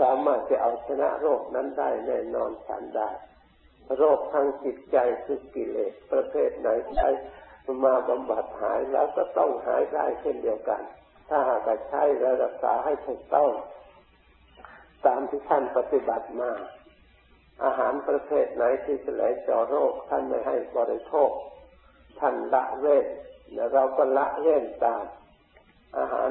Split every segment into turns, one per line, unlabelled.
สามารถจะเอาชนะโรคนั้นได้แน่นอนฉันได้ โรคทางจิตใจคือกิเลสประเภทไหนใช้มาบำบัดหายแล้วก็ต้องหายได้เช่นเดียวกัน ถ้าหากใช้และรักษาให้ถูกต้อง ตามที่ท่านปฏิบัติมา อาหารประเภทไหนที่จะไหลเจาะโรคท่านไม่ให้บริโภค ท่านละเว้นและเราก็ละเว้นตาม อาหาร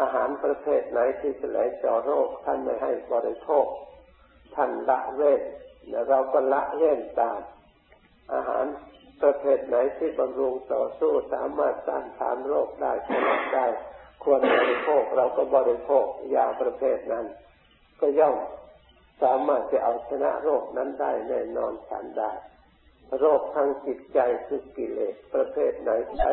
อาหารประเภทไหนที่จะไหลเจาะโรค ท่านไม่ให้บริโภค ท่านละเว้นและเราก็ละเว้นตาม อาหารประเภทไหนที่บำรุงต่อสู้สามารถต้านทานโรคได้ชนะได้ควรบริโภคเราก็บริโภคยาประเภทนั้น ก็ย่อมสามารถจะเอาชนะโรคนั้นได้แน่นอนฉันได้ โรคทางจิตใจคือกิเลสประเภทไหนใช้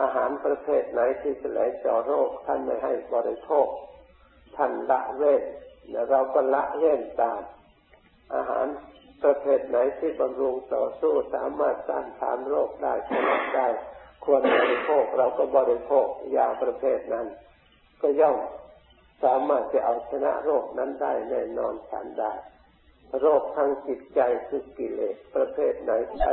อาหารประเภทไหนที่จะไหลเจาะโรค ท่านไม่ให้บริโภค ท่านละเว้นและเราก็ละเว้นตาม อาหารประเภทไหนที่บำรุงต่อสู้สามารถต้านทานโรคได้ชนะได้ควรบริโภคเราก็บริโภคยาประเภทนั้น ก็ย่อมสามารถจะเอาชนะโรคนั้นได้แน่นอนฉันได้ โรคทางจิตใจคือกิเลสประเภทไหนใช้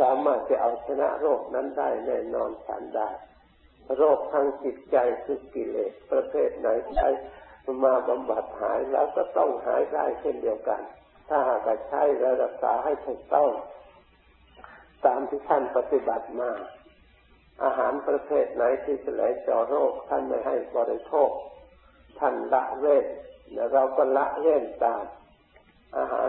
สามารถจะเอาชนะโรคนั้นได้แน่นอนฉันได้ โรคทางจิตใจคือกิเลสประเภทไหนใช้มาบำบัดหายแล้วก็ต้องหายได้เช่นเดียวกัน ถ้าหากใช้รักษาให้ถูกต้อง ตามที่ท่านปฏิบัติมา อาหารประเภทไหนที่จะไหลเจาะโรคท่านไม่ให้บริโภค ท่านละเว้นและเราก็ละเว้นตาม อาหาร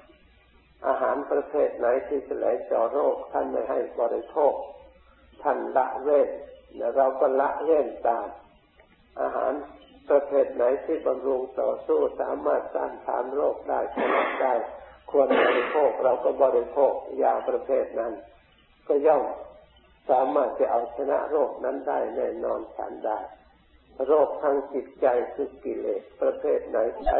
อาหารประเภทไหนที่จะไหลเจาะโรคท่านไม่ให้บริโภค ท่านละเว้นและเราก็ละเว้นตาม อาหารประเภทไหนที่บำรุงต่อสู้สามารถต้านทานโรคได้ชนะได้ควรบริโภคเราก็บริโภคยาประเภทนั้น ก็ย่อมสามารถจะเอาชนะโรคนั้นได้แน่นอนฉันได้ โรคทางจิตใจคือกิเลสประเภทไหนใช้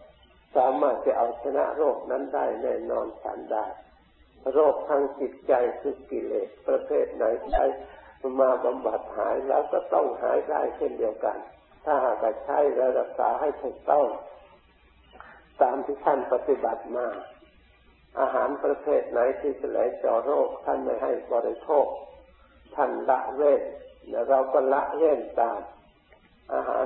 สามารถจะเอาชนะโรคนั้นได้แน่นอนฉันได้ โรคทางจิตใจคือกิเลสประเภทไหนใช้มาบำบัดหายแล้วก็ต้องหายได้เช่นเดียวกัน ถ้าหากใช้และรักษาให้ถูกต้อง ตามที่ท่านปฏิบัติมา อาหารประเภทไหนที่จะไหลเจาะโรคท่านไม่ให้บริโภค ท่านละเว้นและเราก็ละเว้นตาม อาหาร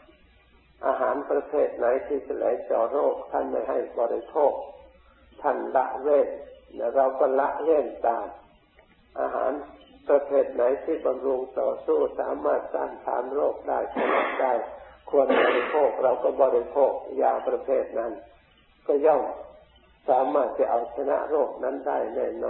อาหารประเภทไหนที่จะไหลเจาะโรคท่านไม่ให้บริโภค ท่านละเว้นและเราก็ละเว้นตาม อาหารประเภทไหนที่บำรุงต่อสู้สามารถต้านทานโรคได้ชนะได้ควรบริโภคเราก็บริโภคยาประเภทนั้น ก็ย่อมสามารถจะเอาชนะโรคนั้นได้แน่นอน